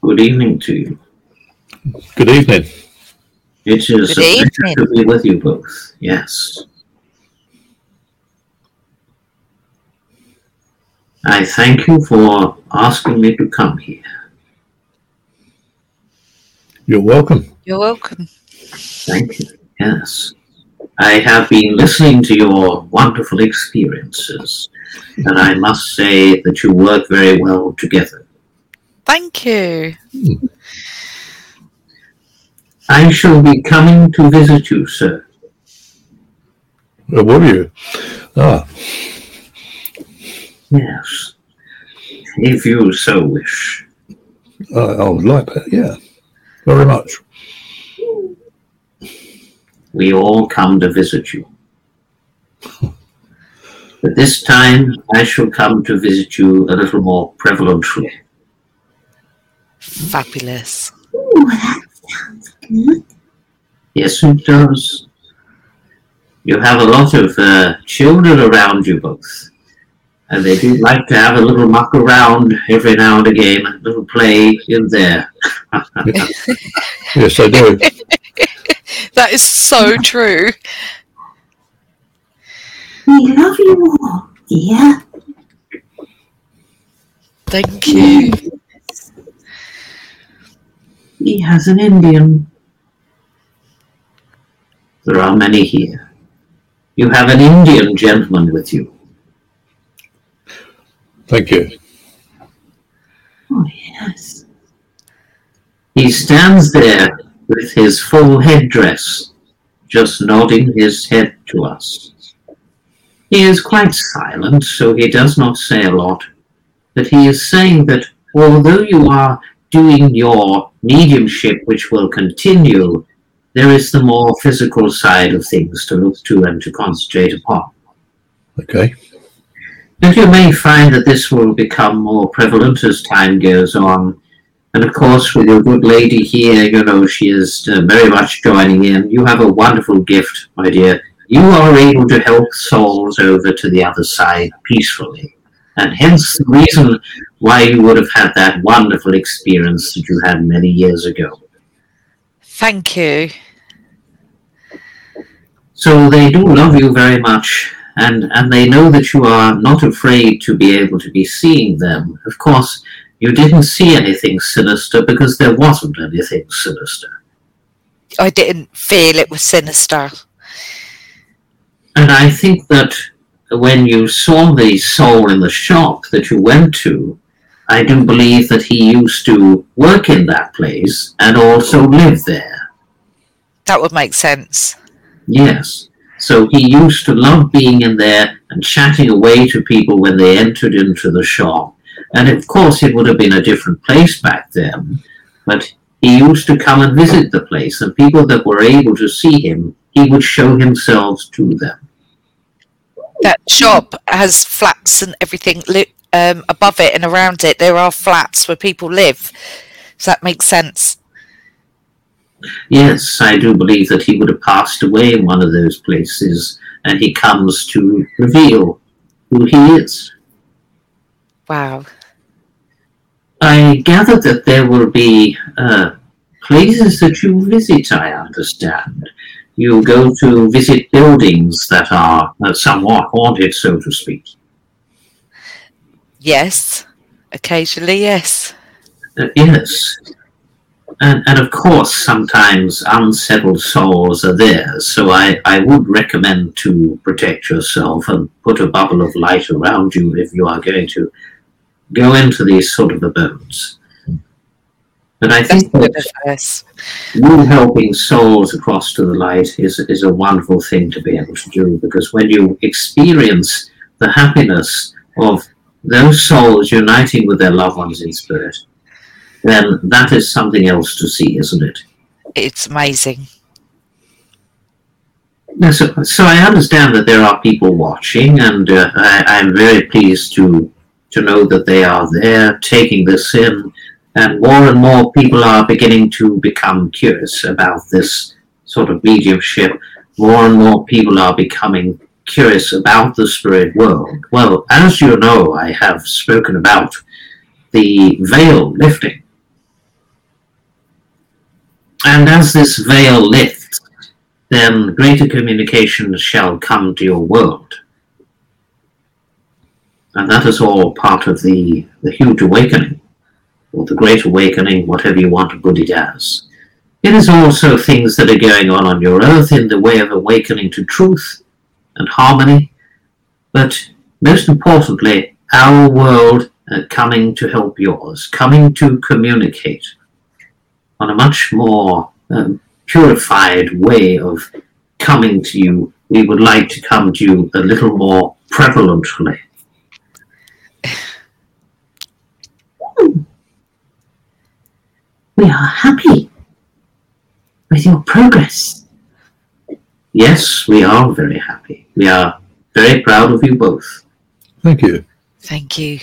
Good evening to you. Good evening. It is Good a pleasure evening. to be with you both. Yes. I thank you for asking me to come here. You're welcome. You're welcome. Thank you. Yes. I have been listening to your wonderful experiences, and I must say that you work very well together. Thank you. Hmm. I shall be coming to visit you, sir. Where were you? Ah, Yes. If you so wish. I, I would like that. Yeah, very much. we all come to visit you. But this time I shall come to visit you a little more prevalently. Fabulous. Ooh, that sounds good. Yes, it does. You have a lot of uh, children around you both. And they do like to have a little muck around every now and again, a little play in there. Yes, I do. That is so true. We love you all, dear. Thank you. He has an Indian. There are many here. You have an Indian gentleman with you. Thank you. Oh, yes. He stands there with his full headdress, just nodding his head to us. He is quite silent, so he does not say a lot, but he is saying that although you are doing your mediumship, which will continue, there is the more physical side of things to look to and to concentrate upon. Okay. And you may find that this will become more prevalent as time goes on. And of course, with your good lady here, you know, she is uh, very much joining in. You have a wonderful gift, my dear. You are able to help souls over to the other side peacefully. And hence the reason why you would have had that wonderful experience that you had many years ago. Thank you. So they do love you very much, and, and they know that you are not afraid to be able to be seeing them. Of course, you didn't see anything sinister because there wasn't anything sinister. I didn't feel it was sinister. And I think that when you saw the soul in the shop that you went to, I do believe that he used to work in that place and also live there. That would make sense. Yes. So he used to love being in there and chatting away to people when they entered into the shop. And of course, it would have been a different place back then, but he used to come and visit the place, and people that were able to see him, he would show himself to them. That shop has flats and everything um, above it and around it. There are flats where people live. So that makes sense. Yes, I do believe that he would have passed away in one of those places, and he comes to reveal who he is. Wow. I gather that there will be uh, places that you visit, I understand. You go to visit buildings that are uh, somewhat haunted, so to speak. Yes. Occasionally, yes. Uh, yes. And, and of course, sometimes unsettled souls are there, so I, I would recommend to protect yourself and put a bubble of light around you if you are going to go into these sort of abodes. But I think that you helping souls across to the light is, is a wonderful thing to be able to do because when you experience the happiness of those souls uniting with their loved ones in spirit, then that is something else to see, isn't it? It's amazing. So, so I understand that there are people watching, and uh, I, I'm very pleased to to know that they are there taking this in, and more and more people are beginning to become curious about this sort of mediumship. More and more people are becoming curious about the spirit world. Well, as you know, I have spoken about the veil lifting. And as this veil lifts, then greater communication shall come to your world. And that is all part of the, the huge awakening, or the great awakening, whatever you want to put it as. It is also things that are going on on your earth in the way of awakening to truth and harmony, but most importantly, our world uh, coming to help yours, coming to communicate on a much more um, purified way of coming to you. We would like to come to you a little more prevalently. We are happy with your progress. Yes, we are very happy. We are very proud of you both. Thank you. Thank you.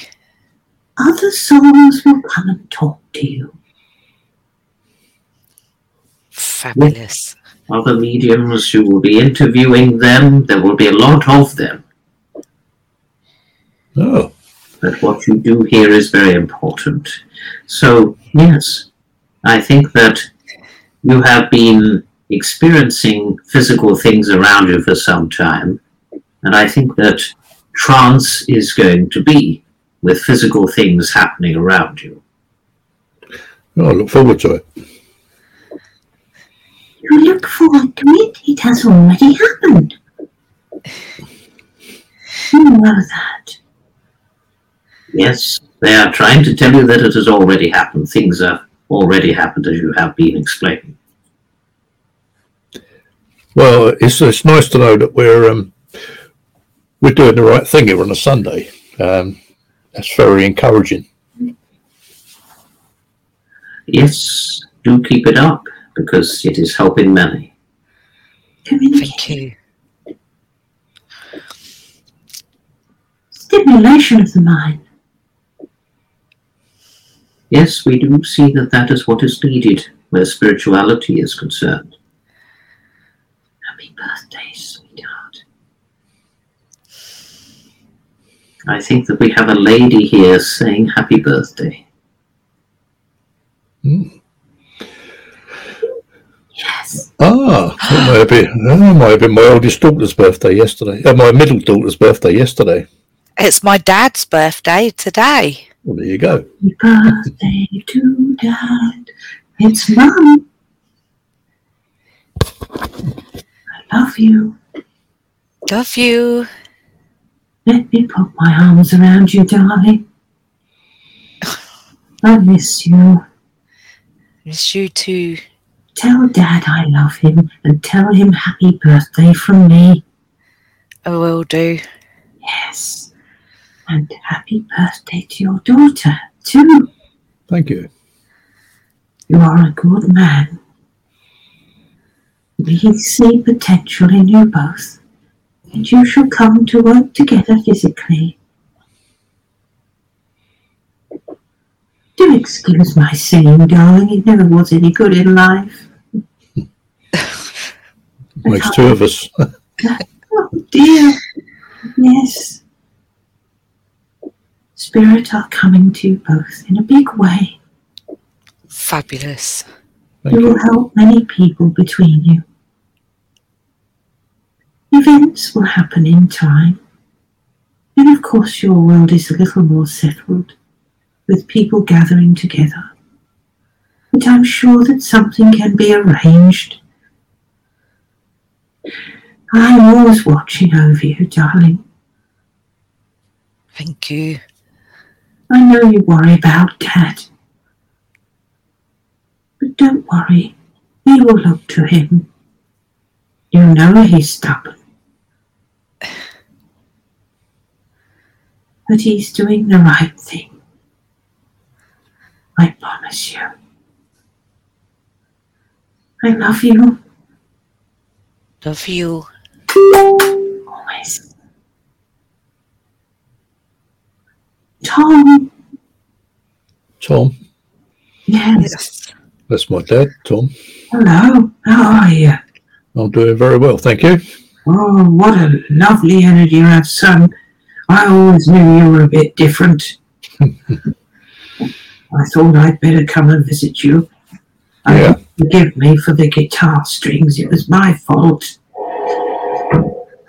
Other souls will come and talk to you. Fabulous. Other mediums, you will be interviewing them. There will be a lot of them. Oh, But what you do here is very important. So, yes, I think that you have been experiencing physical things around you for some time. And I think that trance is going to be with physical things happening around you. oh, I look forward to it. You look forward to it. It has already happened. You know that. Yes, they are trying to tell you that it has already happened. Things have already happened as you have been explaining. Well, it's it's nice to know that we're um, we're doing the right thing here on a Sunday. Um, that's very encouraging. Yes, do keep it up because it is helping many. Thank you. Stimulation of the mind. Yes, we do see that that is what is needed where spirituality is concerned. Happy birthday, sweetheart. I think that we have a lady here saying happy birthday. Yes. Ah, that might have been that might have been my oldest daughter's birthday yesterday. Uh, my middle daughter's birthday yesterday. It's my dad's birthday today. Well, there you go. Happy birthday to Dad. It's Mum. I love you. Love you. Let me put my arms around you, darling. I miss you. Miss you too. Tell Dad I love him and tell him happy birthday from me. I will do. Yes. And happy birthday to your daughter, too. Thank you. You are a good man. We see potential in you both, and you shall come to work together physically. Do excuse my singing, darling. It never was any good in life. Makes two of us. Oh dear. Yes. Spirit are coming to you both in a big way. Fabulous. Thank You will help many people between you. Events will happen in time. And of course, your world is a little more settled, with people gathering together. But I'm sure that something can be arranged. I'm always watching over you, darling. Thank you. I know you worry about Dad. But don't worry, we will look to him. You know he's stubborn. But he's doing the right thing. I promise you. I love you Love you. always. Tom, Tom, yes. Yes. that's my dad, Tom. Hello, how are you? I'm doing very well, thank you. Oh, what a lovely energy you have, son. I always knew you were a bit different. I thought I'd better come and visit you. I Yeah. Forgive me for the guitar strings. It was my fault.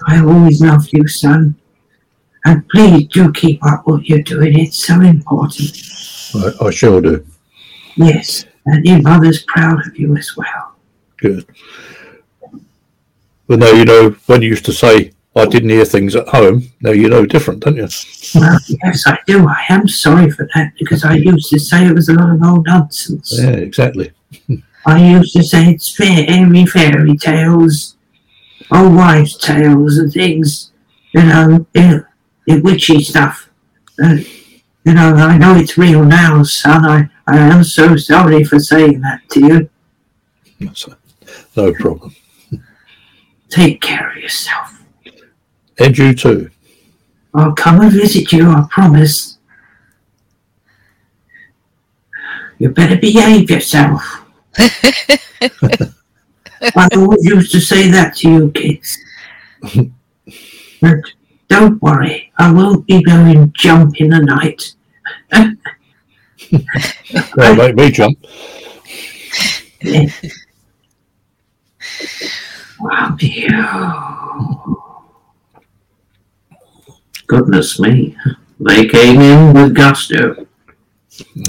I always loved you, son. And please do keep up what you're doing. It's so important. I, I sure do. Yes, and your mother's proud of you as well. Good. But now you know when you used to say I didn't hear things at home. Now you know different, don't you? Well, yes, I do. I am sorry for that because I used to say it was a lot of old nonsense. Yeah, exactly. I used to say it's fairy fairy tales, old wives' tales and things, you know, it, it witchy stuff. Uh, you know, I know it's real now, son. I, I am so sorry for saying that to you. No problem. Take care of yourself. And you too. I'll come and visit you, I promise. You better behave yourself. I always used to say that to you kids. But don't worry, I won't be going jump in the night. That'll make me jump. Love you. Goodness me. They came in with gusto.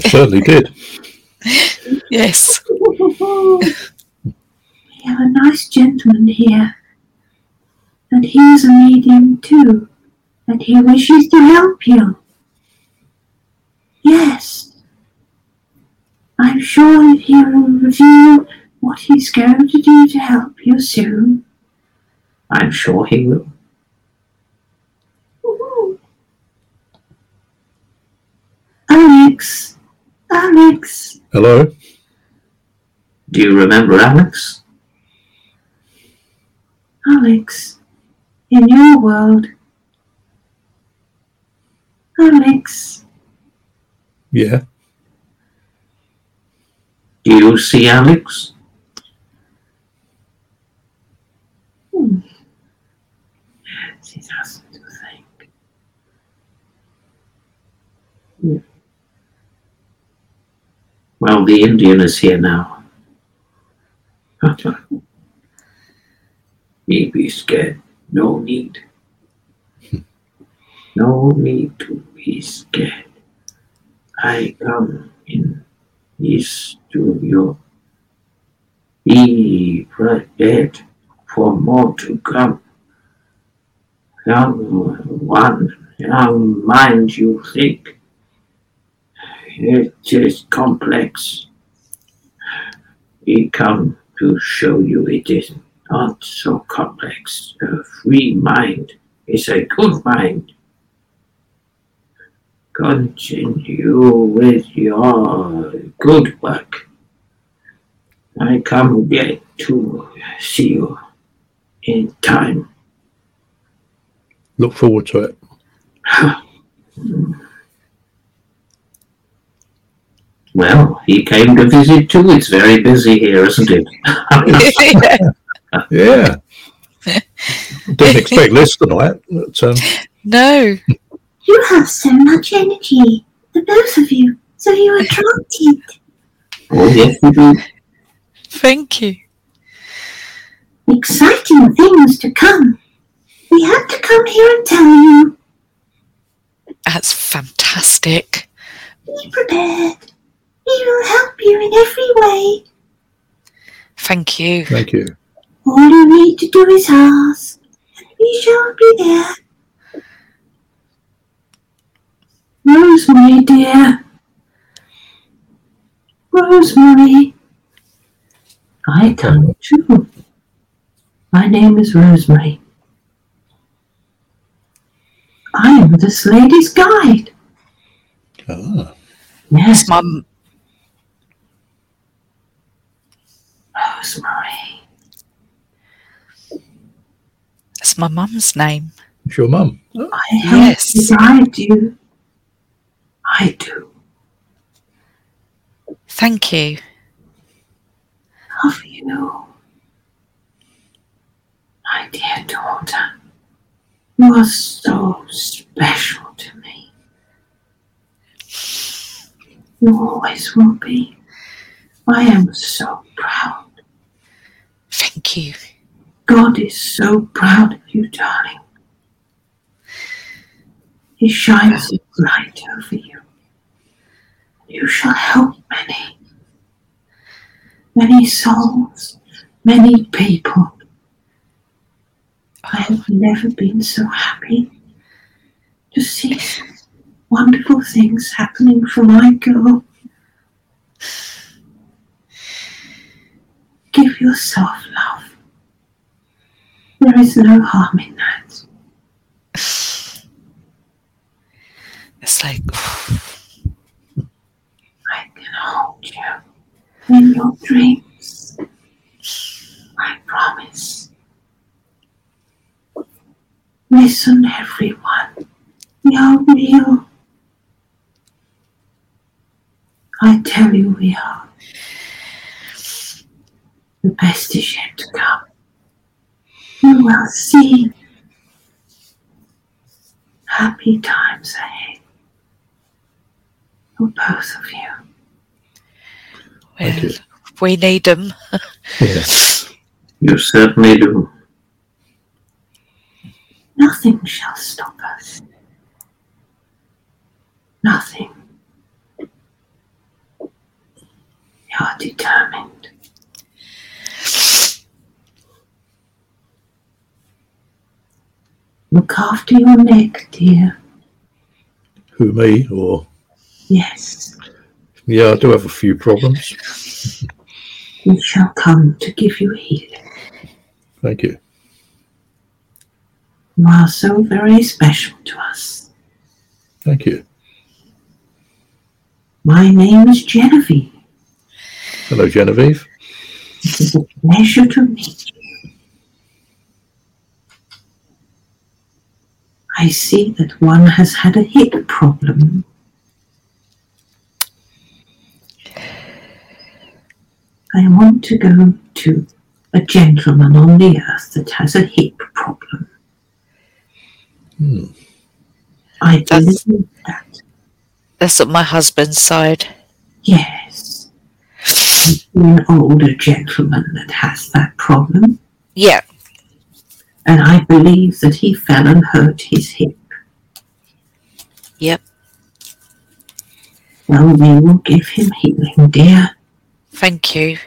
Certainly did. Yes. we have a nice gentleman here. And he is a medium too. And he wishes to help you. Yes. I'm sure he will reveal what he's going to do to help you soon. I'm sure he will. Alex. Alex. Hello. Do you remember Alex? Alex. In your world. Alex. Yeah. Do you see Alex? She doesn't think. Well, the Indian is here now. He be scared. No need. No need to be scared. I come in this studio. Be prepared for more to come. Young one, young mind you think. It is complex. We come to show you it is not so complex. A free mind is a good mind. Continue with your good work. I come back to see you in time. Look forward to it. Well, he came to visit too. It's very busy here, isn't it? Yeah. Didn't expect less tonight. But, um, no. You have so much energy, the both of you, so you attract it. oh, yes, we do. Thank you. Exciting things to come. We had to come here and tell you. That's fantastic. Be prepared. We will help you in every way. Thank you. thank you. All you need to do is ask, and we shall be there. Rosemary, dear. Rosemary. I come too. My name is Rosemary. I am this lady's guide. Ah, Yes, Mum, Rosemary. That's my mum's name. It's your mum. I Yes. yes. I do. I do. Thank you. Love you. My dear daughter. You are so special to me. You always will be. I am so proud. You. God is so proud of you, darling. He shines his light over you. You shall help many, many souls, many people. I have never been so happy to see wonderful things happening for my girl. Give yourself love. There is no harm in that. It's like, I can hold you in your dreams. I promise. Listen, everyone. We are real. I tell you, we are. The best is yet to come. You will see. Happy times ahead for both of you. Thank well, you. we need them. Yes. You certainly do. Nothing shall stop us. Nothing. We are determined. Look after your neck, dear. Who, me? Or, Yes, yeah, I do have a few problems. we shall come to give you healing. Thank you. You are so very special to us. Thank you. My name is Genevieve. Hello, Genevieve. It is a pleasure to meet I see that one has had a hip problem. I want to go to a gentleman on the earth that has a hip problem. Hmm. I That's- believe that, That's on my husband's side. yes. An older gentleman that has that problem. Yeah. And I believe that he fell and hurt his hip. Yep. Well, we will give him healing, dear. Thank you.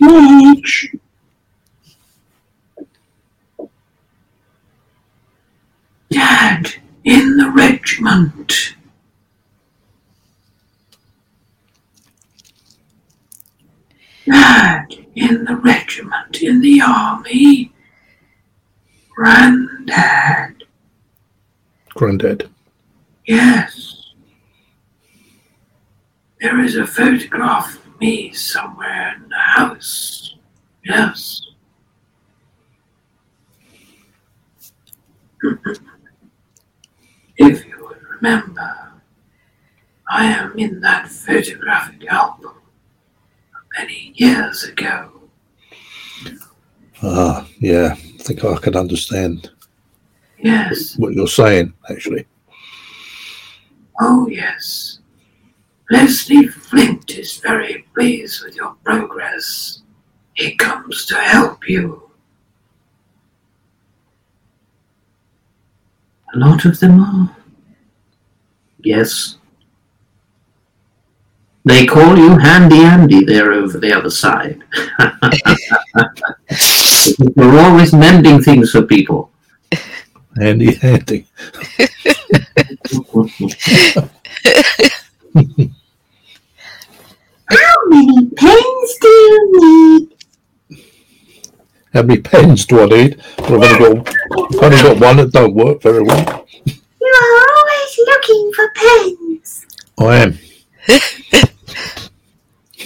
Midge. Dad, in the regiment. Dad, in the regiment, in the army. Granddad. Grandad. Yes. There is a photograph of me somewhere in the house. Yes. if you would remember, I am in that photographic album many years ago. Ah, yeah. I think I can understand Yes. what you're saying, actually. Oh, yes. Leslie Flint is very pleased with your progress. He comes to help you. A lot of them are. Yes. They call you Handy Andy there over the other side. You're always mending things for people. Handy, handy. How many pens do you need? How many pens do I need? Well, I've only got, I've only got one that don't work very well. You are always looking for pens. I am.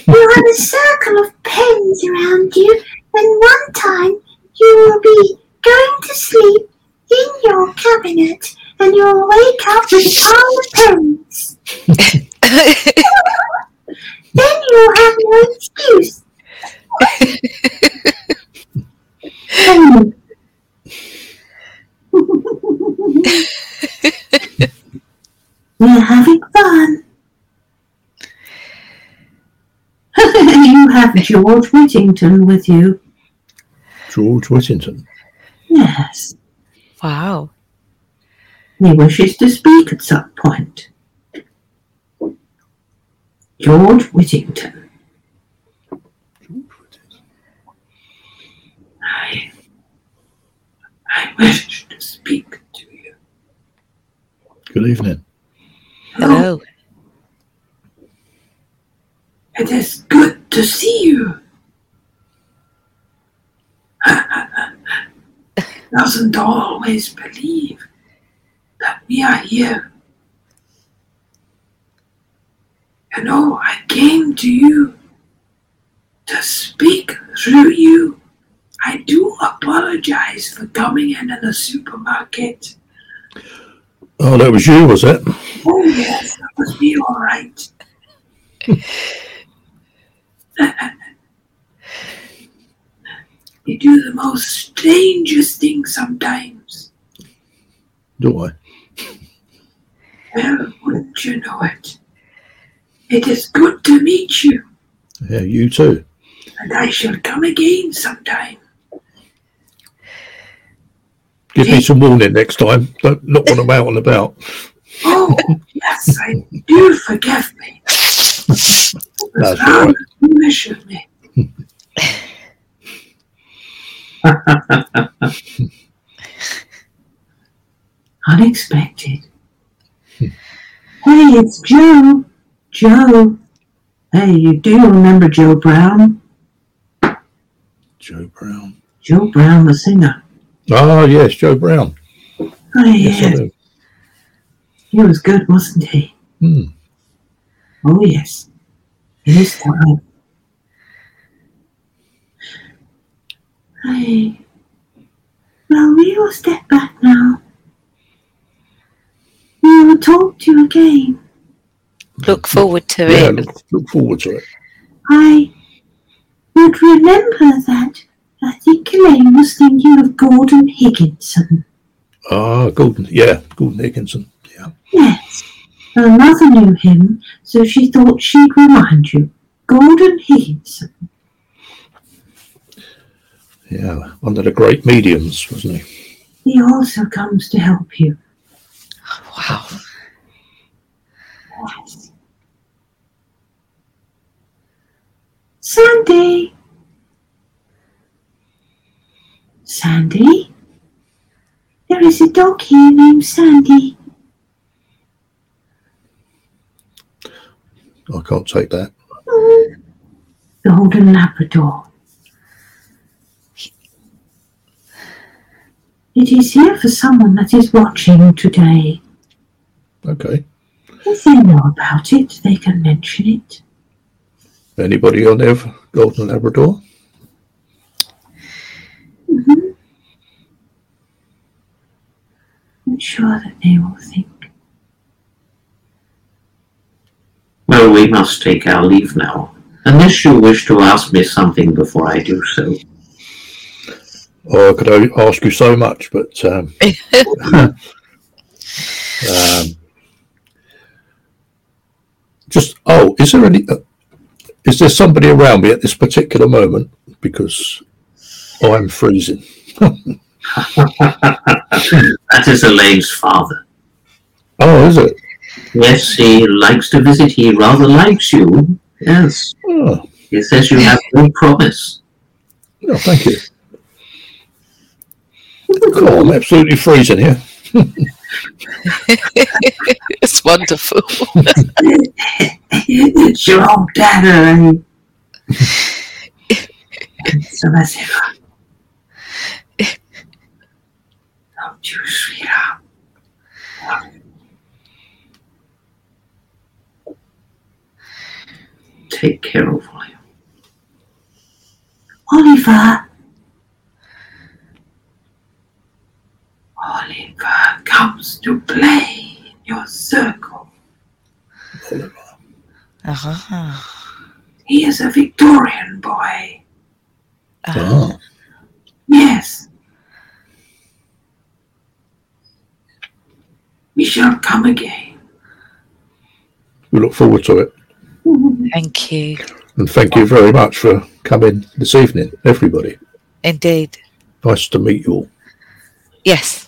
You have a circle of pens And one time you will be going to sleep in your cabinet and you'll wake up with a pile of pens. Then you'll have no excuse. We're having fun. you have George Whittington with you. George Whittington. Yes. wow. He wishes to speak at some point. George Whittington. I, I wish to speak to you. Good evening. Hello. It is good to see you. Doesn't always believe that we are here. You know, I came to you to speak through you. I do apologize for coming in in the supermarket. Oh, that was you, was it? Oh, yes, that was me, all right. you do the most strangest things sometimes. Do I? Well, wouldn't you know it? It is good to meet you, Yeah, you too. and I shall come again sometime. Give me some warning next time. Don't not when I'm out and about. Oh, yes, I do forgive me. That's right. foolish me. Unexpected. hey, it's Joe. Joe. Hey, you do remember Joe Brown? Joe Brown. Joe Brown, the singer. Ah, yes, Joe Brown. Oh, Yes, I yes. do. He was good, wasn't he? Hmm. Oh, yes. In his time. Hey. Well, we will step back now. We will talk to you again. Look forward to Yeah, it. look, look forward to it. I would remember that I think Elaine was thinking of Gordon Higginson. Ah, Gordon. Yeah, Gordon Higginson. Yeah. Yes. Her mother knew him, so she thought she'd remind you. Gordon Higginson. Yeah, one of the great mediums, wasn't he? He also comes to help you. Wow. Yes. Sandy. Sandy? There is a dog here named Sandy. I can't take that. The Golden Labrador. It is here for someone that is watching today. Okay. If they know about it, they can mention it. Anybody on there for Golden Labrador? hmm I'm sure that they will think. Well, we must take our leave now, unless you wish to ask me something before I do so. Oh, I could only ask you so much, but um, um, just oh, is there any? Uh, is there somebody around me at this particular moment? Because I'm freezing. That is Elaine's father. Oh, is it? Yes, he likes to visit. He rather likes you. Yes. Oh, He says you have good promise. no, thank you. Oh, I'm absolutely freezing here. it's wonderful. it's your old dad, so that's it. Don't you, sweetheart. Take care of William. Oliver. Oliver comes to play in your circle. Uh-huh. He is a Victorian boy. Ah, Yes. We shall come again. we look forward to it. Thank you. And thank you very much for coming this evening, everybody. Indeed. Nice to meet you all. Yes.